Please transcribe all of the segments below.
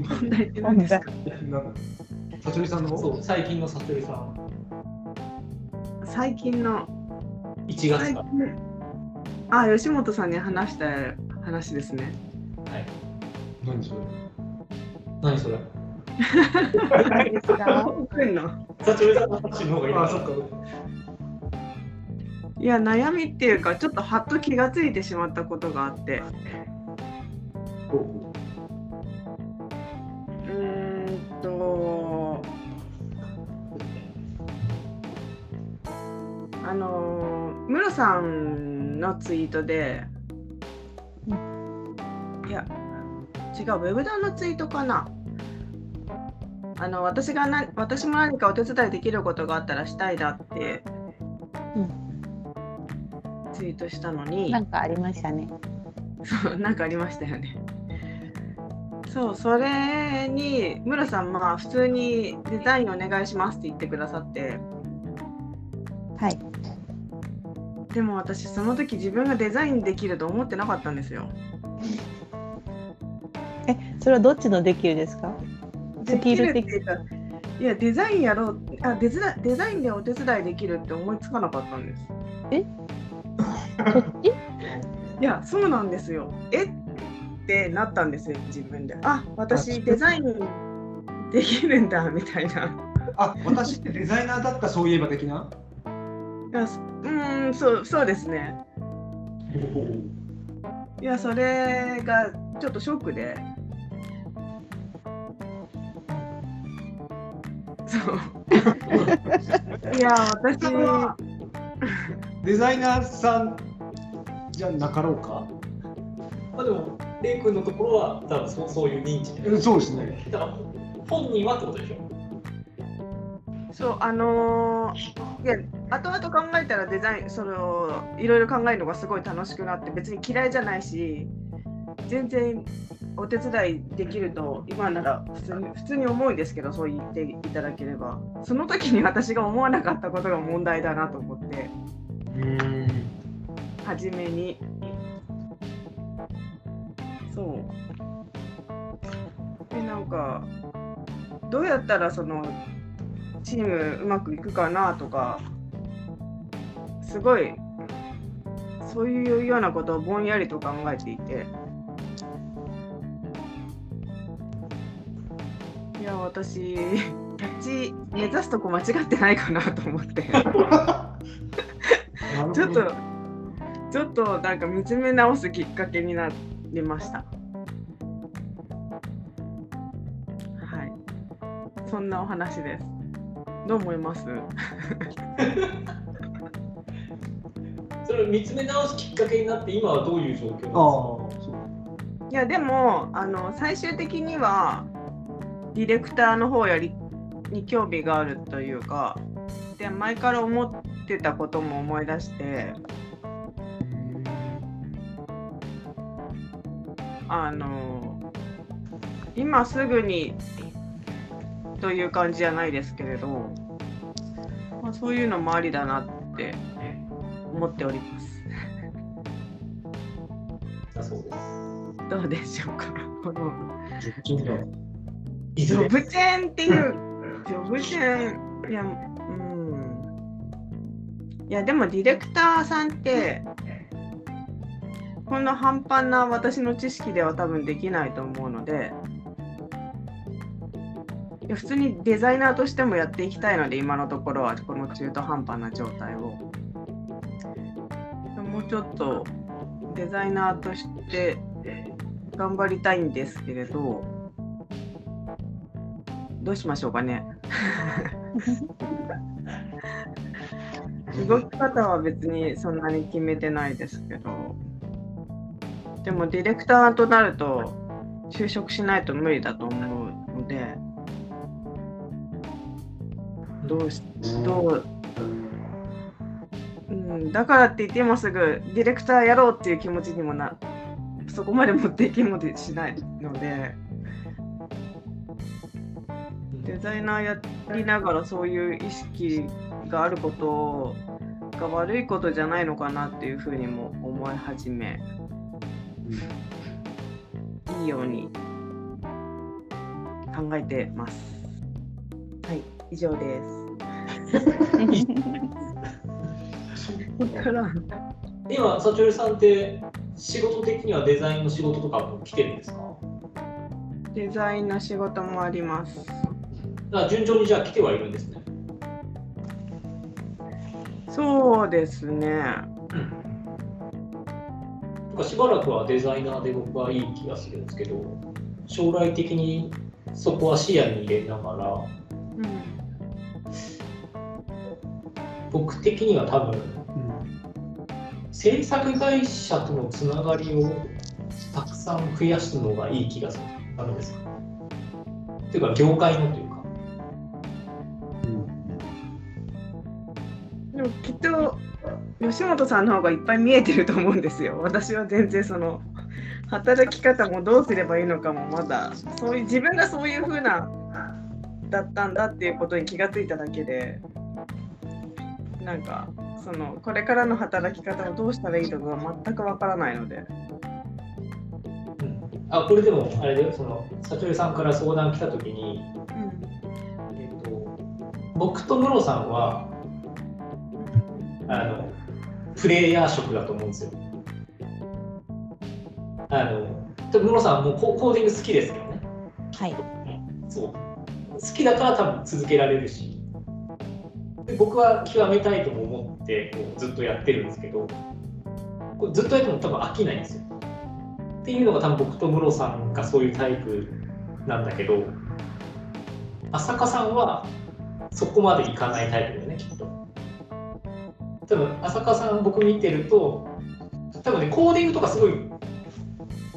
本題って何ですかさちょりさんのそう、最近のさとりさん。最近の1月か。あ吉本さんに。話した話ですねはい。何それ何それ何ですか来んのさとりさんの話の方がいいあそっかいや悩みっていうかちょっとはっと気がついてしまったことがあってあのムロさんのツイートでいや違うウェブダウンのツイートかなあの私がな私も何かお手伝いできることがあったらしたいなって、ツイートしたのになんかありましたね。そうなんかありましたよね。そうそれにムロさんまあ普通にデザインお願いしますって言ってくださってはい。でも私その時自分がデザインできると思ってなかったんですよ。え、それはどっちのできるですか？スキルいやデザインやろうあデザデザインでお手伝いできるって思いつかなかったんです。そっち？いやそうなんですよ。え？ってなったんですよ自分で。あ私デザインできるんだみたいな。あ私ってデザイナーだったそういえば的な？うーんそうそうですね。いやそれがちょっとショックで。そう。いや私デザイナーさんじゃなかろうか？まあでも、レイ君のところは多分そうそういう認知で。うんそうですねだから本人はってことでしょ？そうあのーいや後々考えたらデザインそのいろいろ考えるのがすごい楽しくなって別に嫌いじゃないし全然お手伝いできると今なら普通に普通に思うんですけどそう言っていただければ。その時に私が思わなかったことが問題だなと思って。初めに。そう。でなんかどうやったらそのチームうまくいくかなとかすごいそういうようなことをぼんやりと考えていて。いや私立ち目指すとこ間違ってないかなと思って。ちょっとちょっとなんか見つめ直すきっかけになりました。はい。そんなお話です。どう思います？それを見つめ直すきっかけになって、今はどういう状況ですか？いやでもあの最終的にはディレクターの方やりに興味があるというかで前から思ってたことも思い出してあの今すぐにという感じじゃないですけれど、まあ、そういうのもありだなって思っております。だそうです。どうでしょうかこの熟人だジいずれョブチェーンっていう、ジョブチェーン、いや、うん。いや、でもディレクターさんって、こんな半端な私の知識では多分できないと思うので、いや普通にデザイナーとしてもやっていきたいので、今のところはこの中途半端な状態を。もうちょっとデザイナーとして頑張りたいんですけれど、どうしましょうかね。動き方は別にそんなに決めてないですけど、でもディレクターとなると就職しないと無理だと思うので、どうしどう、うん、だからって言って今すぐディレクターやろうっていう気持ちにもな、そこまで持っていきもしないので。デザイナーやりながらそういう意識があることが悪いことじゃないのかなっていうふうにも思い始めいいように考えてます。はい、以上です。だからん今、サチョルさんって仕事的にはデザインの仕事とかも来てるんですか？デザインの仕事もあります。だ順調にじゃあ来てはいるんですね。そうですね。なんかしばらくはデザイナーで僕はいい気がするんですけど、将来的にそこは視野に入れながら、うん僕的には多分、制作会社とのつながりをたくさん増やすのがいい気がする。ダメですかっていうか、業界のというか。でもきっと吉本さんの方がいっぱい見えてると思うんですよ。私は全然その働き方もどうすればいいのかもまだそういう自分がそういう風なだったんだっていうことに気がついただけでなんかそのこれからの働き方をどうしたらいいのか全くわからないので。あこれでもあれだよそのサチョレさんから相談来た時に、うんえっと、僕とムロさんはあのプレイヤー職だと思うんですよ。あの多分ムロさんもココーディング好きですけどねはい。そう好きだから多分続けられるしで僕は極めたいとも思ってこうずっとやってるんですけどこれずっとやっても多分飽きないんですよ。っていうのが多分僕とムロさんがそういうタイプなんだけど浅香さんはそこまでいかないタイプだよねきっと。多分浅香さん僕見てると多分ねコーディングとかすごい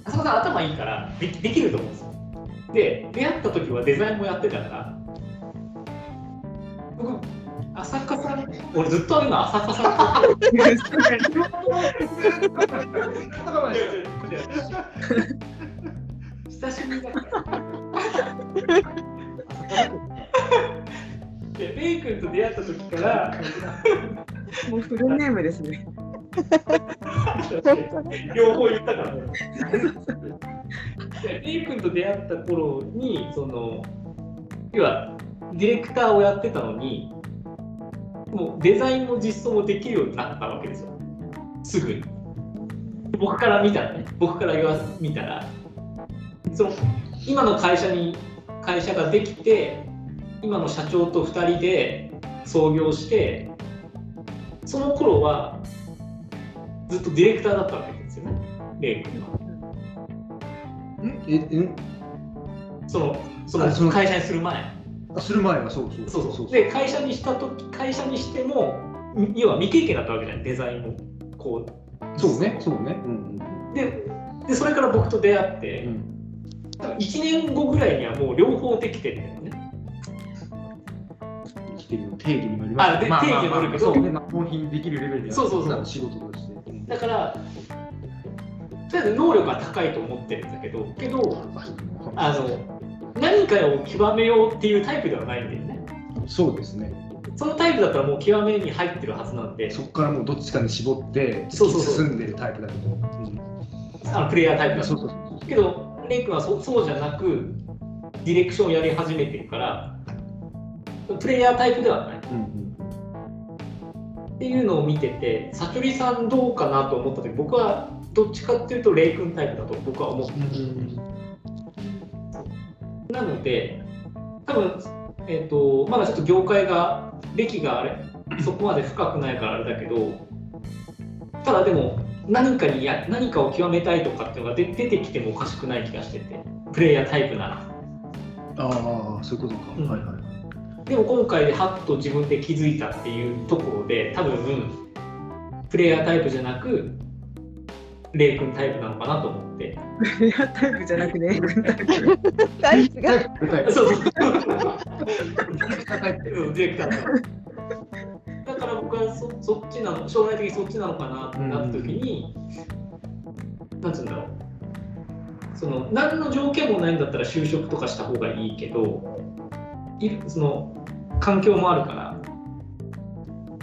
浅香さん頭いいからでできると思うんですよ。で出会った時はデザインもやってたから僕浅香さん俺ずっと今浅香さんと久しぶりだから。でレイ君と出会った。時からもうフルネームですね。両方言った。からね。でレイ君と出会った。頃にその要はディレクターをやってた。のにもうデザインも実装もできるようになったわけですよ。すぐに。僕から見たらね。僕から言わ見たら。その今の会社に会社ができて今の社長と2人で創業してその頃はずっとディレクターだったわけですよね。レイ君は。んええそのそのの会社にする前。あする前はそうそう。そうそう。で会社にした時会社にしてもみ要は未経験だったわけじゃない？デザインもこそうねそうね。うんうででそれから僕と出会って、うん。多分1年後ぐらいにはもう両方できてるんだよね。生きてるの定義にもよりますあで定義にもよるけど。そうね。まあ納品できるレベルではそうそうそう。仕事として。うん。だからとりあえず能力は高いと思ってるんだけどけどあの何かを極めようっていうタイプではないんだよね。そうですね。そのタイプだったらもう極めに入ってるはずなんで。そこからもうどっちかに絞って突き進んでるタイプだけどう。んあのプレイヤータイプだと。そうそうそう。けど、レイ君はそそうじゃなく、ディレクションをやり始めてるから、プレイヤータイプではない。うんうん。っていうのを見てて、サチョリさんどうかなと思った時、僕はどっちかっていうと、レイ君タイプだと僕は思ってなので、多分えっ、と、まだちょっと業界が、歴があれ、そこまで深くないからあれだけど、ただでも、何かにや何かを極めたいとかっていうのが出出てきてもおかしくない気がしてて、プレイヤータイプなら。ああそういうことか、うん。はいはい。でも今回でハッと自分で気づいたっていうところで、多分プレイヤータイプじゃなく、レイ君タイプなのかなと思って。プレイヤータイプじゃなくて、タイプ。タイプそうそう。だだから僕はそそっちなの将来的にそっちなのかなってなった時に、なんつうんだろう。その何の条件もないんだったら就職とかした方がいいけどいその環境もあるから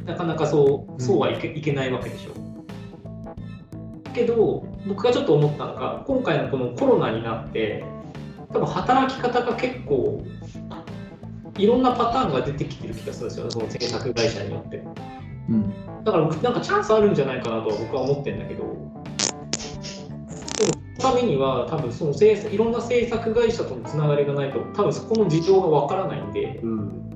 なかなかそうそうはいけ,、いけないわけでしょけど僕がちょっと思ったのが今回のこのコロナになって多分働き方が結構いろんなパターンが出てきてる気がするんですよその制作会社によって。うん。だからなんかチャンスあるんじゃないかなとは僕は思ってるんだけどそのためには多分その制作いろんな制作会社とのつながりがないと多分そこの事情がわからないんで。うん。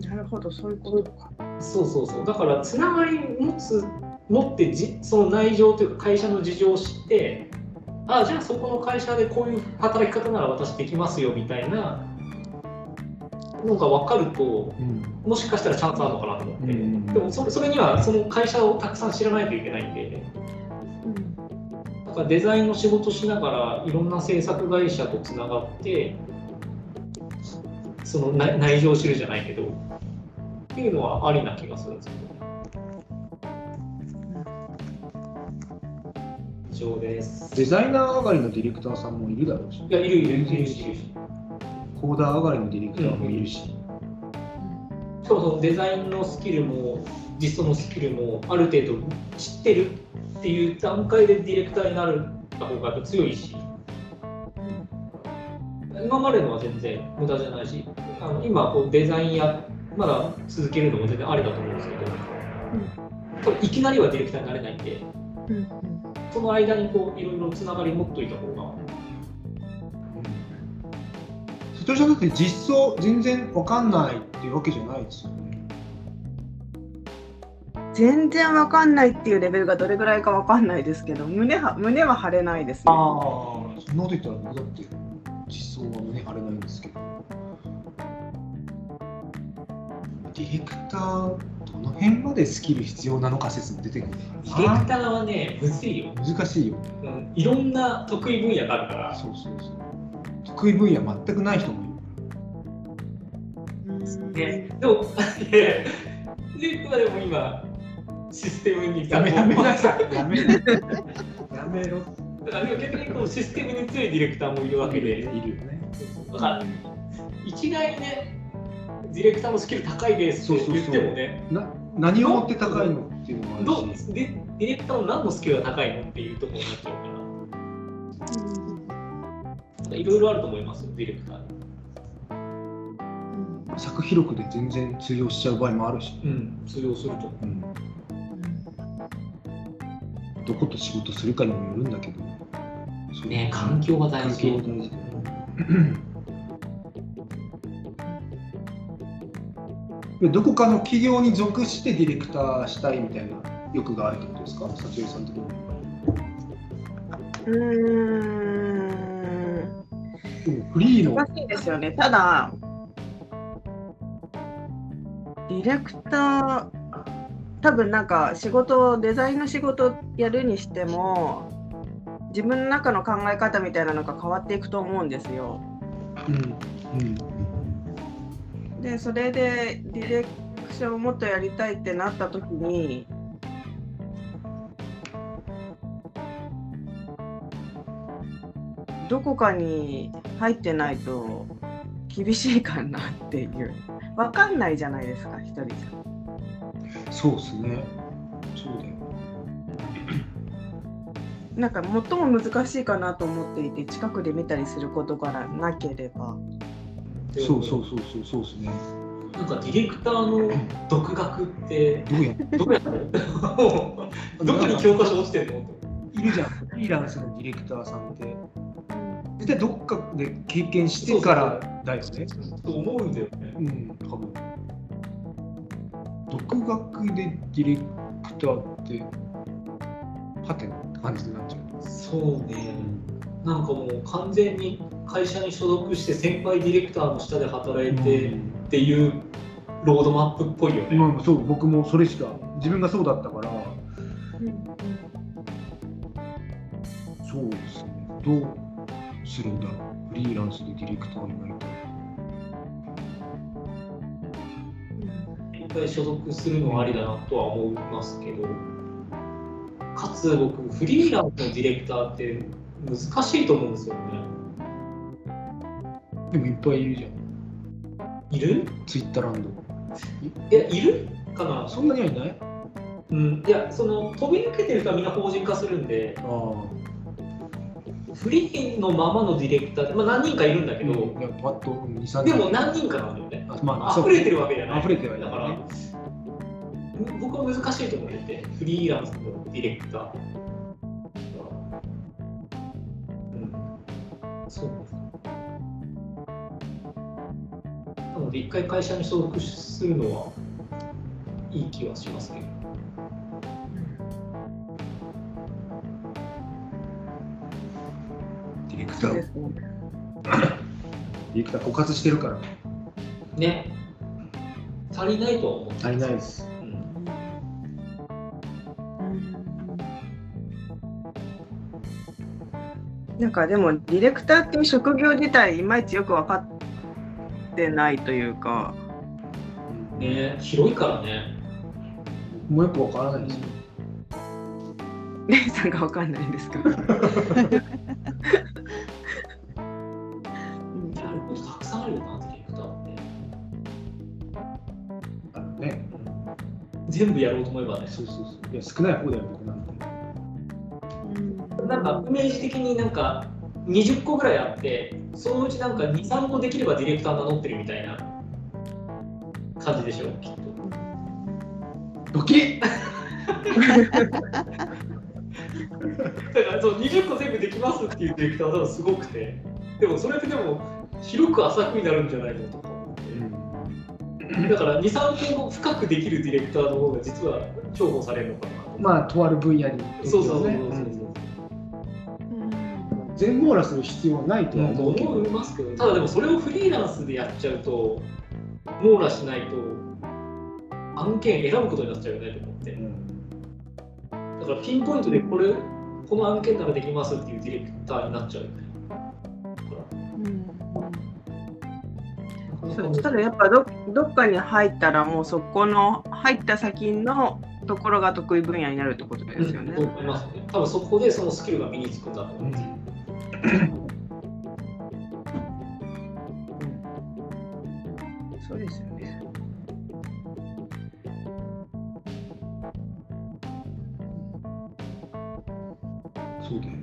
なるほど、そういうことか。そうそうそう。だからつながり持つ持ってじその内情というか会社の事情を知ってあじゃあそこの会社でこういう働き方なら私できますよみたいなのが分かるとうん。もしかしたらチャンスあるのかなと思って、うんでもそれそれにはその会社をたくさん知らないといけないんで。うん。だからデザインの仕事しながらいろんな制作会社とつながってその内内情を知るじゃないけどっていうのはありな気がするんですけど。以上です。デザイナー上がりのディレクターさんもいるだろうし。いや、いるいるいるいるいるし。コーダー上がりのディレクターもいるし、しかもそのデザインのスキルも実装のスキルもある程度知ってるっていう段階でディレクターになるた方がやっぱ強いし。今までのは全然無駄じゃないし。あの今こうデザインやまだ続けるのも全然ありだと思うんですけど、これいきなりはディレクターになれないんで。うんその間にこういろいろつながり持っといた方が。瀬戸さんだって実装全然わかんないっていうわけじゃないですよね。全然わかんないっていうレベルがどれぐらいかわかんないですけど、胸は胸は張れないですね。あそんなこと言ったら僕だって実装は胸張れないんですけど。ディレクター辺までスキル必要なのか説も出てくる。ディレクターはねむずいよ、難しいよ。ねうん、いろんな得意分野があるから。そうそうそう。得意分野全くない人もいる。うんね、でも、で でも今、システムにやめやめなさい。やめやめろ。だからでも逆にこうシステムに強いディレクターもいるわけで、いるよねだから一概にね、ディレクターのスキル高いですって言ってもね、な何をもって高いのっていうのもあどうるしでディレクターの何のスキルが高いのっていうところになっちゃうから、いろいろあると思いますよ、ディレクターに。作広くで全然通用しちゃう場合もあるし、うん、通用すると思うん、どこと仕事するかにもよるんだけど。ね、環境が大環事。境大事で どこかの企業に属してディレクターしたいみたいな欲があるってことですか？幸恵さん的に。うーん。フリーの。難しいですよね。ただ、ディレクター、多分なんか仕事、デザインの仕事やるにしても、自分の中の考え方みたいなのが変わっていくと思うんですよ。うんうんで、それでディレクションをもっとやりたいってなった時に、どこかに入ってないと厳しいかなっていう。わかんないじゃないですか、一人じゃ。そうですねそうだよなんか最も難しいかなと思っていて、近くで見たりすることがなければ。そうそうそうそうそうですねなんかディレクターの独学ってどうやどうやってどこに教科書落ちてんのいるじゃんフリーランスのディレクターさんって絶対どっかで経験してからだよねと思うんだよね。うん多分独学でディレクターってはてなって感じになっちゃうそうね。なんかもう完全に会社に所属して先輩ディレクターの下で働いてっていうロードマップっぽいよね。まあ、そう僕もそれしか自分がそうだったから。そうですね。どうするんだろう。フリーランスでディレクターになりたい。一回所属するのはありだなとは思いますけど、かつ僕、フリーランスのディレクターって難しいと思うんですよね。でもいっぱいいるじゃん。いる？ツイッターランド。いや、いるかな？そんなにはいない？うん、いや、その飛び抜けてる人はみんな法人化するんで、フリーのままのディレクターって、まあ、何人かいるんだけど、うん。パッと2、3でも何人かなんだよね。あまあ、溢れてるわけじゃない。溢れてはいだから僕は難しいと思ってて、フリーランスのディレクター。うん、そうで一回会社に所属するのはいい気はしますけど。ディレクター。ディレクター枯渇してるからね。足りないとは思って足りないです。うんなんかでもディレクターっていう職業自体いまいちよく分かってないというか、ね、広いからね。僕もよくわからないですよ。レイさんが分かんないんですか。うんやることたくさんあるよな、ディレクターって。ね、全部やろうと思えばね。そうそうそう。いや、少ない方だよ、僕なんて。なんかイメージ的になんか20個ぐらいあって、そのうちなんか2、3個できればディレクター名乗ってるみたいな感じでしょ、きっと。ドキッだからそう20個全部できますっていうディレクターは多分すごくて、でもそれってでも広く浅くになるんじゃないのとか。だから2、3個深くできるディレクターの方が実は重宝されるのかなと。まあ、とある分野に。そうそうそうそうそう。うん全網羅する必要はないとは思うけど。思いますけど、ただでもそれをフリーランスでやっちゃうと、網羅しないと案件選ぶことになっちゃうよねと思って。うんだからピンポイントでこれ、この案件ならできますっていうディレクターになっちゃうよね。そうただやっぱどどっかに入ったらもうそこの入った先のところが得意分野になるってことですよね。と思いますね。多分そこでそのスキルが身につくんだと思うんですよ。そうですよね。そうだよね。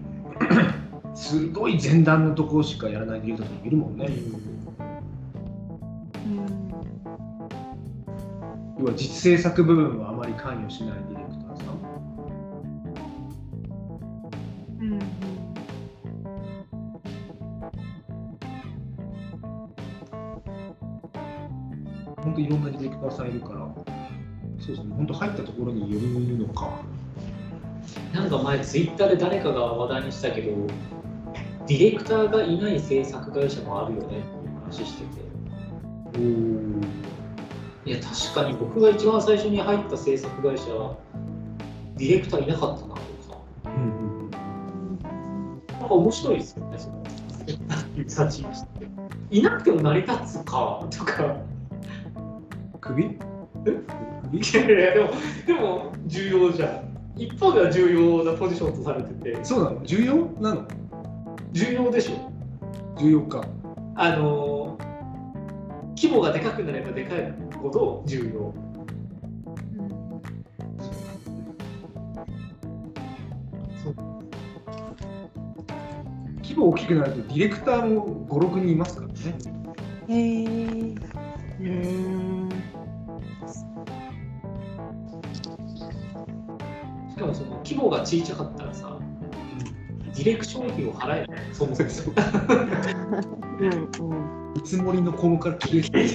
すごい前段のところしかやらないディレクターとかいるもんね。要は実制作部分はあまり関与しないデ当いろんなディレクターさんいるから、そうですね、本当入ったところによるのか。なんか前、ツイッターで誰かが話題にしたけど、ディレクターがいない制作会社もあるよね。っていう話してて。おー。いや、確かに僕が一番最初に入った制作会社、ディレクターいなかったなとか、うんうんなんか面白いですよね、その。いなくても成り立つかとか、首？え？首？いやいやでも、でも重要じゃん。一方では重要なポジションとされてて、そうなの？重要？なの？重要でしょ。重要か。あの規模がでかくなればでかいほど重要。規模大きくなるとディレクターも5、6人いますからね。へーうんしかもその規模が小さかったらさ、ディレクション費を払えない、そもそも。うんうん見積もりの項目から消えてデ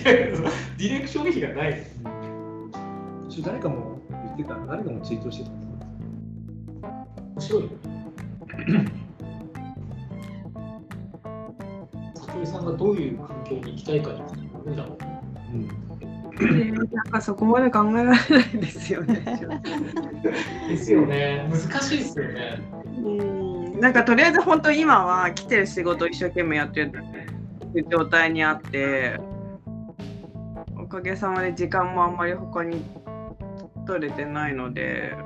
ィレクション費がない。ちょ誰かも言ってた、誰かもツイートしてた。面白いよね。里井さんがどういう環境に行きたいかによるんだろうね。うん、なんかそこまで考えられないですよね。ですよね。難しいですよね。うんなんかとりあえず本当今は来てる仕事を一生懸命やってる状態にあっておかげさまで時間もあんまり他に取れてないので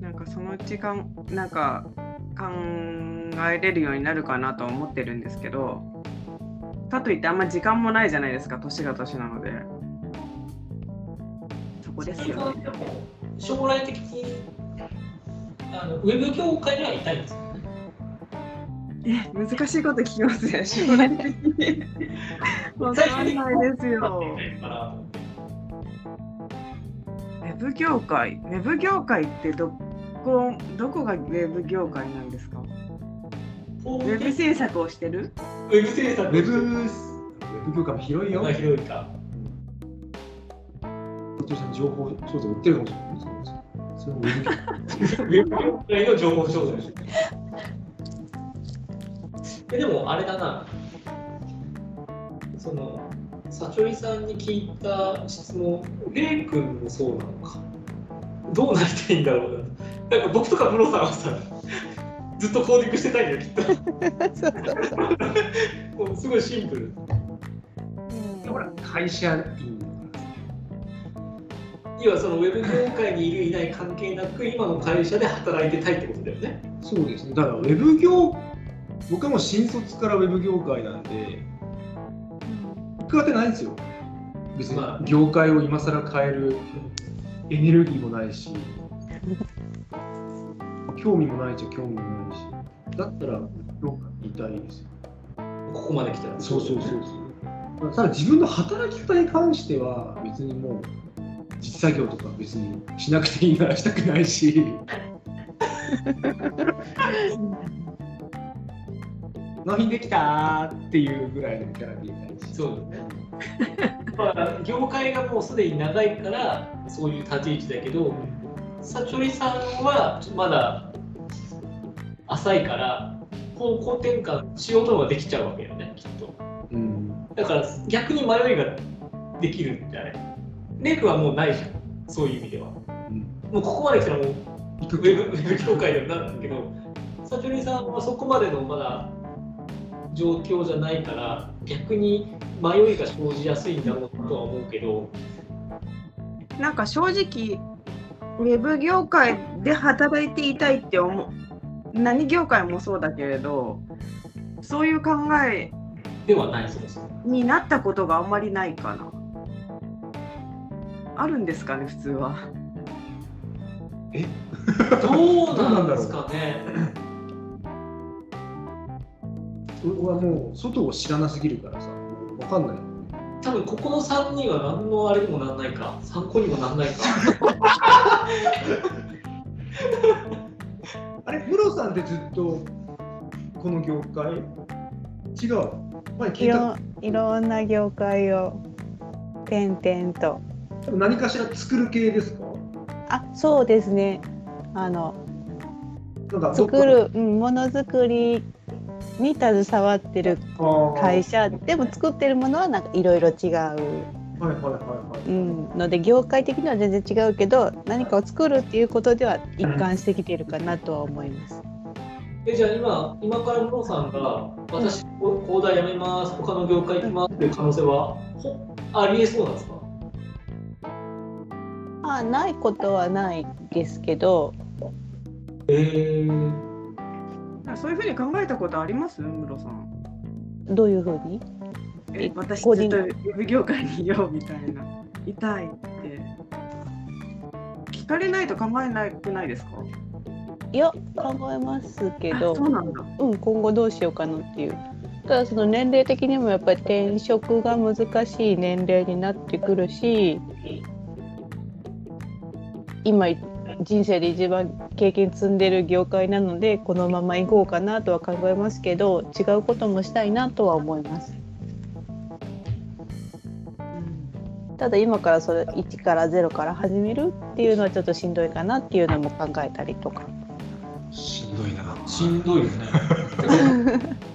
なんかそのうちかんなんか考えれるようになるかなとは思ってるんですけどかといってあんま時間もないじゃないですか年が年なので。そこですよね。将来的にあのウェブ業界にはいたいんです。え難しいこと聞きますね。将来的に。わかんないですよ。ウェブ業界？ウェブ業界ってどこどこがウェブ業界なんですか？ウェブ制作をしてる？ウェブ制作ウェブ、ウェブ業界も広いよ。が広いか。情報商材売ってるかもしれない。それもウェブ業界の情報商材。えでもあれだな。その、サチョリさんに聞いた質問、レイ君もそうなのか。どうなりたいんだろうな。なんか僕とかムロさんはさ、ずっとコーディングしてたいよ、きっと。そうそうそう。も うすごいシンプル。ほら、会社員だからさ要はそのウェブ業界にいるいない関係なく今の会社で働いてたいってことだよね。そうですね。だからウェブ業、僕はもう新卒からウェブ業界なんで、行く当てないんですよ。別まあに業界を今更変えるエネルギーもないし、興味もないっちゃ興味もないし、だったら業界にいたいですよ。ここまで来たら。そうそうそうそう。ただ自分の働き方に関しては別にもう実作業とか別にしなくていいならしたくないし。納品できたーっていうぐらいのキャラでいたいし。そうだね。まあ、業界がもうすでに長いからそういう立ち位置だけど、サチョリさんはまだ浅いから方向転換しようとはできちゃうわけよね、きっと。うん。だから逆に迷いができるんじゃない？レクはもうないじゃん、そういう意味では。うんもうここまで来たらもう行くウェブウェブ業界ではなるんだけど、サチョリさんはそこまでのまだ状況じゃないから、逆に迷いが生じやすいんだろうとは思うけど、なんか正直ウェブ業界で働いていたいって思う何業界もそうだけれどそういう考えではないそうです。になったことがあんまりないかなあるんですかね普通は どうなんですかね。俺はもう外を知らなすぎるからさ、分かんない。多分ここの3人は何のあれにもなんないか、参考にもなんないか。あれ、ムロさんってずっとこの業界？違う？前聞いいたろいろんな業界を転々と。何かしら作る系ですか？あ、そうですね。あの作る、うん、ものづくりに携わってる会社でも作ってるものはなんかいろいろ違う、はいはいはいはい。うん、ので業界的には全然違うけど何かを作るっていうことでは一貫してきてるかなとは思います。えじゃあ今、今からムロさんが、私、工大辞めます、他の業界行きますっていう可能性はほありえそうなんですか？あないことはないですけど。えー、そういうふうに考えたことあります？ムロさん。どういうふうに？え私個人ずっとウェブ業界にいようみたいな、いたいって。聞かれないと考えなくないですか？いや考えますけあどそうなんだ。うん、今後どうしようかなっていう。ただその年齢的にもやっぱり転職が難しい年齢になってくるし今人生で一番経験積んでる業界なのでこのまま行こうかなとは考えますけど違うこともしたいなとは思います。ただ今からそれ1から0から始めるっていうのはちょっとしんどいかなっていうのも考えたりとか。しんどいな。しんどいよね。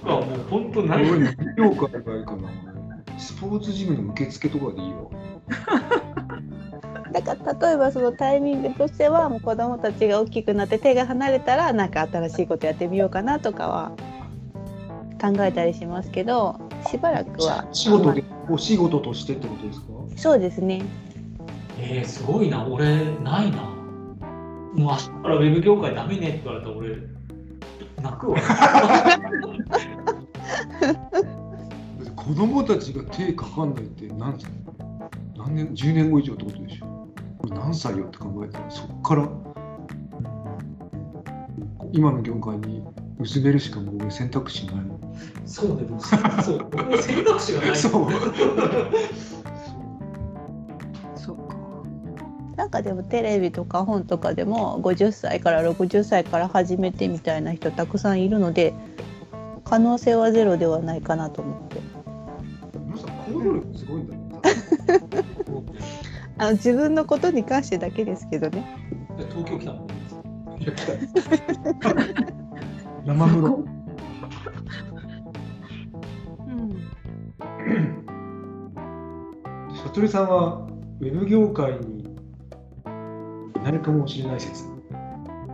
もう本当俺何何業界がいいかな。スポーツジムの受付とかでいいわ。だから例えばそのタイミングとしてはもう子供たちが大きくなって手が離れたらなんか新しいことやってみようかなとかは考えたりしますけどしばらくは仕事で、お仕事としてってことですか？そうですねえー、すごいな、俺、ないな。もう明日からウェブ業界ダメねって言われたら俺、泣くわ。子供たちが手かかんないって何歳何年 ?10 年後以上ってことでしょこれ何歳よって考えたらそっから今の業界に薄めるしかもう俺選択肢ないもん。そうね、でもそう、僕も選択肢がない。そうそっか。なんかでもテレビとか本とかでも50歳から60歳から始めてみたいな人たくさんいるので可能性はゼロではないかなと思って皆さん行動力すごいんだね。あの自分のことに関してだけですけどね東京来たもんね。生風呂。うん。悟さんはウェブ業界になるかもしれない説。ウ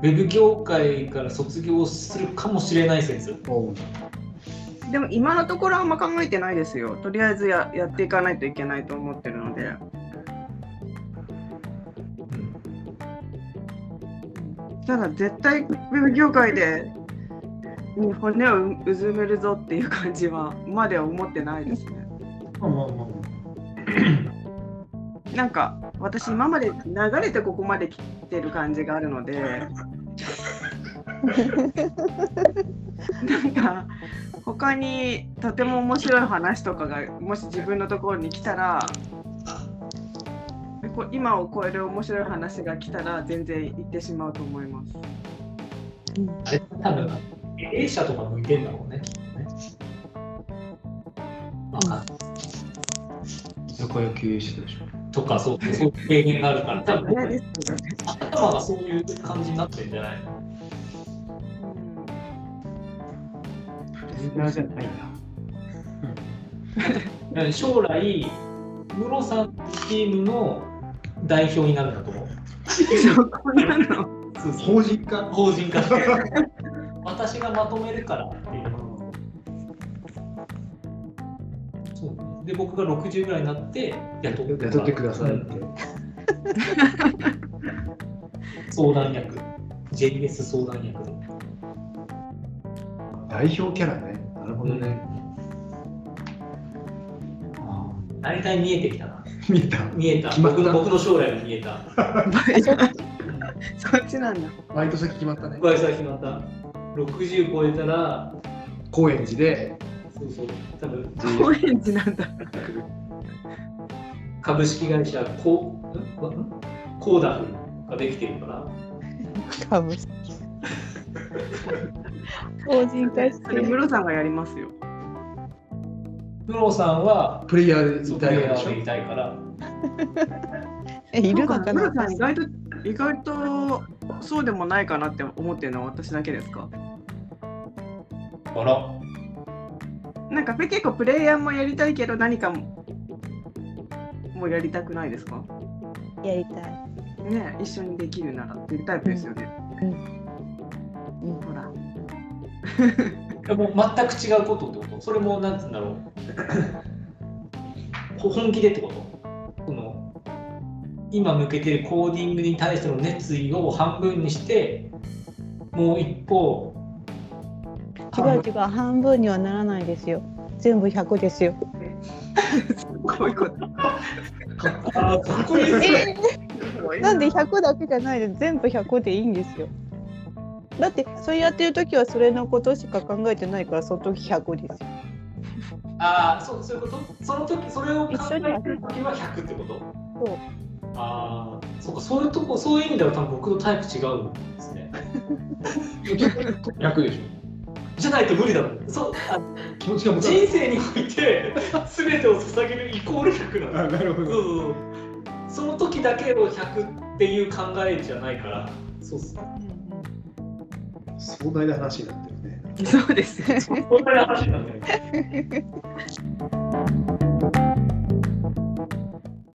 ェブ業界から卒業するかもしれない説。でも今のところあんま考えてないですよ。とりあえずややっていかないといけないと思ってるので。ただ絶対ウェブ業界でに骨をうずめるぞっていう感じはまでは思ってないですね。なんか私今まで流れてここまで来てる感じがあるのでなんか他にとても面白い話とかがもし自分のところに来たらこ今を超える面白い話が来たら全然行ってしまうと思います。あれ多分、経営者とか向いてんだろうね、きっとね。わかんない居酒屋経営してたでしょ。とか、そう、そう経験があるから、多分、頭がそういう感じになってるんじゃないの？じゃないんだ。うん将来、ムロさんのチームの代表になるんだと思う。そうそう法人化？法人化して。私がまとめるからっていう。そうねで、僕が60ぐらいになって雇って雇ってくださいっうんて。相談役。JS 相談役で。代表キャラね。なるほどね。あ大体見えてきたな。あ見えた。見えた。決まった僕の僕の将来が見えた。そっちなんだ。バイト先決まったね。バイト先決まった。60超えたら、高円寺で。そうそう、多分高円寺なんだ。株式会社ココーダフができてるから、株式法人化しそれ、てムロさんがやりますよ。ムロさんはプレイヤーでいたいからでしょ？プレイヤーでいたいから、えいるのかな？ムロさん、意外と、意外とそうでもないかなって思ってるのは私だけですか？あら、なんか結構プレイヤーもやりたいけど何かももうやりたくないですか？やりたい。ね一緒にできるならっていうタイプですよね。うん。ほら。でも全く違うことってこと？それもなんつうんだろう？ほ本気でってこと？その今向けてるコーディングに対しての熱意を半分にしてもう一方違う違う半分にはならないですよ。全部100ですよ。こういうこと。あーかっこいいですね。なんで100だけじゃないで全部100でいいんですよだってそれやってる時はそれのことしか考えてないからその時100ですよ。ああそうそういうこと？その時それを考一緒にえてる時は100ってこと？そう。ああそうかそういうとこそういう意味では多分僕のタイプ違うんですね。楽でしじゃないと無理だもんそう。気持ちが人生において全てを捧げるイコール100なんだ。あなるほど。そうそうそう。その時だけを100っていう考えじゃないから。そうっすね壮大な話になってるね。そうですね。そんな話なんだよ